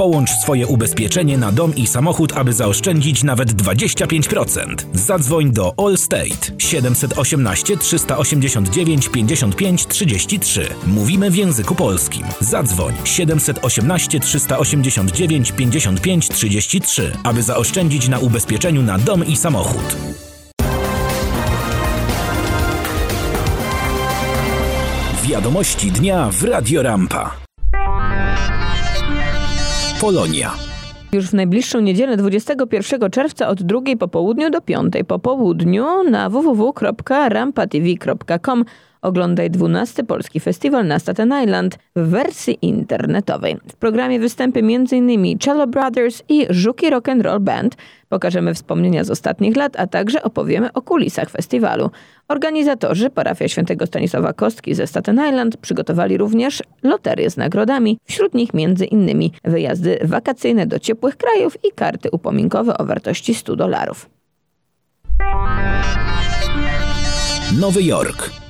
Połącz swoje ubezpieczenie na dom i samochód, aby zaoszczędzić nawet 25%. Zadzwoń do Allstate 718 389 55 33. Mówimy w języku polskim. Zadzwoń 718 389 55 33, aby zaoszczędzić na ubezpieczeniu na dom i samochód. Wiadomości dnia w Radio Rampa. Polonia. Już w najbliższą niedzielę 21 czerwca od 2 po południu do 5 po południu na www.rampatv.com Oglądaj 12 Polski Festiwal na Staten Island w wersji internetowej. W programie występy m.in. Cello Brothers i Żuki Rock and Roll Band. Pokażemy wspomnienia z ostatnich lat, a także opowiemy o kulisach festiwalu. Organizatorzy parafia świętego Stanisława Kostki ze Staten Island przygotowali również loterię z nagrodami, wśród nich m.in. wyjazdy wakacyjne do ciepłych krajów i karty upominkowe o wartości 100 dolarów. Nowy Jork.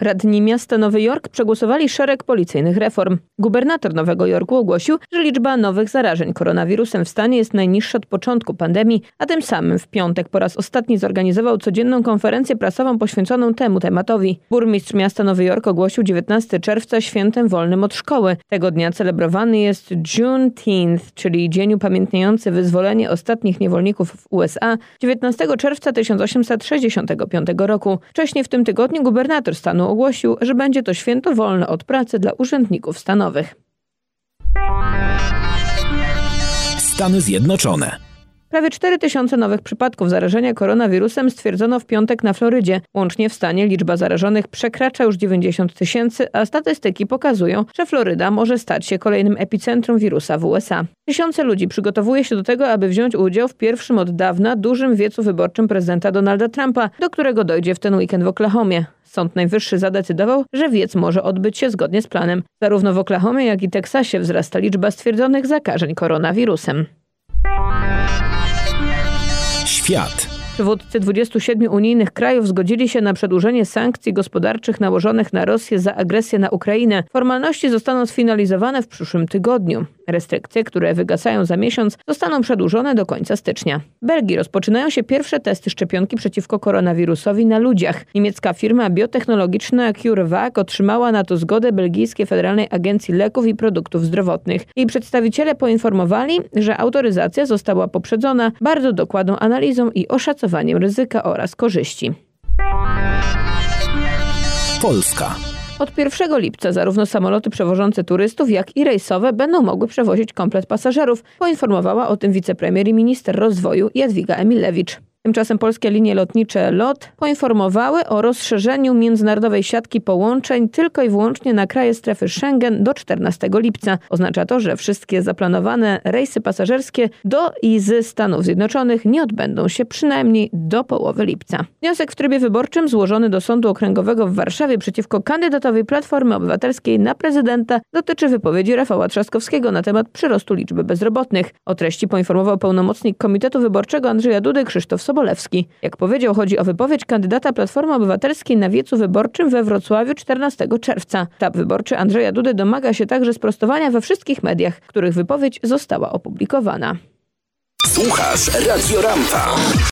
Radni miasta Nowy Jork przegłosowali szereg policyjnych reform. Gubernator Nowego Jorku ogłosił, że liczba nowych zarażeń koronawirusem w stanie jest najniższa od początku pandemii, a tym samym w piątek po raz ostatni zorganizował codzienną konferencję prasową poświęconą temu tematowi. Burmistrz miasta Nowy Jork ogłosił 19 czerwca świętem wolnym od szkoły. Tego dnia celebrowany jest Juneteenth, czyli dzień upamiętniający wyzwolenie ostatnich niewolników w USA 19 czerwca 1865 roku. Wcześniej w tym tygodniu gubernator stanu ogłosił, że będzie to święto wolne od pracy dla urzędników stanowych. Stany Zjednoczone. Prawie 4 tysiące nowych przypadków zarażenia koronawirusem stwierdzono w piątek na Florydzie. Łącznie w stanie liczba zarażonych przekracza już 90 tysięcy, a statystyki pokazują, że Floryda może stać się kolejnym epicentrum wirusa w USA. Tysiące ludzi przygotowuje się do tego, aby wziąć udział w pierwszym od dawna dużym wiecu wyborczym prezydenta Donalda Trumpa, do którego dojdzie w ten weekend w Oklahomie. Sąd Najwyższy zadecydował, że wiec może odbyć się zgodnie z planem. Zarówno w Oklahomie, jak i Teksasie wzrasta liczba stwierdzonych zakażeń koronawirusem. Świat. Przywódcy 27 unijnych krajów zgodzili się na przedłużenie sankcji gospodarczych nałożonych na Rosję za agresję na Ukrainę. Formalności zostaną sfinalizowane w przyszłym tygodniu. Restrykcje, które wygasają za miesiąc, zostaną przedłużone do końca stycznia. W Belgii rozpoczynają się pierwsze testy szczepionki przeciwko koronawirusowi na ludziach. Niemiecka firma biotechnologiczna CureVac otrzymała na to zgodę Belgijskiej Federalnej Agencji Leków i Produktów Zdrowotnych. Jej przedstawiciele poinformowali, że autoryzacja została poprzedzona bardzo dokładną analizą i oszacowaniem ryzyka oraz korzyści. Polska. Od 1 lipca zarówno samoloty przewożące turystów, jak i rejsowe będą mogły przewozić komplet pasażerów, poinformowała o tym wicepremier i minister rozwoju Jadwiga Emilewicz. Tymczasem polskie linie lotnicze LOT poinformowały o rozszerzeniu międzynarodowej siatki połączeń tylko i wyłącznie na kraje strefy Schengen do 14 lipca. Oznacza to, że wszystkie zaplanowane rejsy pasażerskie do i z Stanów Zjednoczonych nie odbędą się przynajmniej do połowy lipca. Wniosek w trybie wyborczym złożony do Sądu Okręgowego w Warszawie przeciwko kandydatowi Platformy Obywatelskiej na prezydenta dotyczy wypowiedzi Rafała Trzaskowskiego na temat przyrostu liczby bezrobotnych. O treści poinformował pełnomocnik Komitetu Wyborczego Andrzeja Dudy Krzysztof. Sobolewski. Jak powiedział, chodzi o wypowiedź kandydata Platformy Obywatelskiej na wiecu wyborczym we Wrocławiu 14 czerwca. Sztab wyborczy Andrzeja Dudy domaga się także sprostowania we wszystkich mediach, których wypowiedź została opublikowana. Słuchasz Radio Rampa.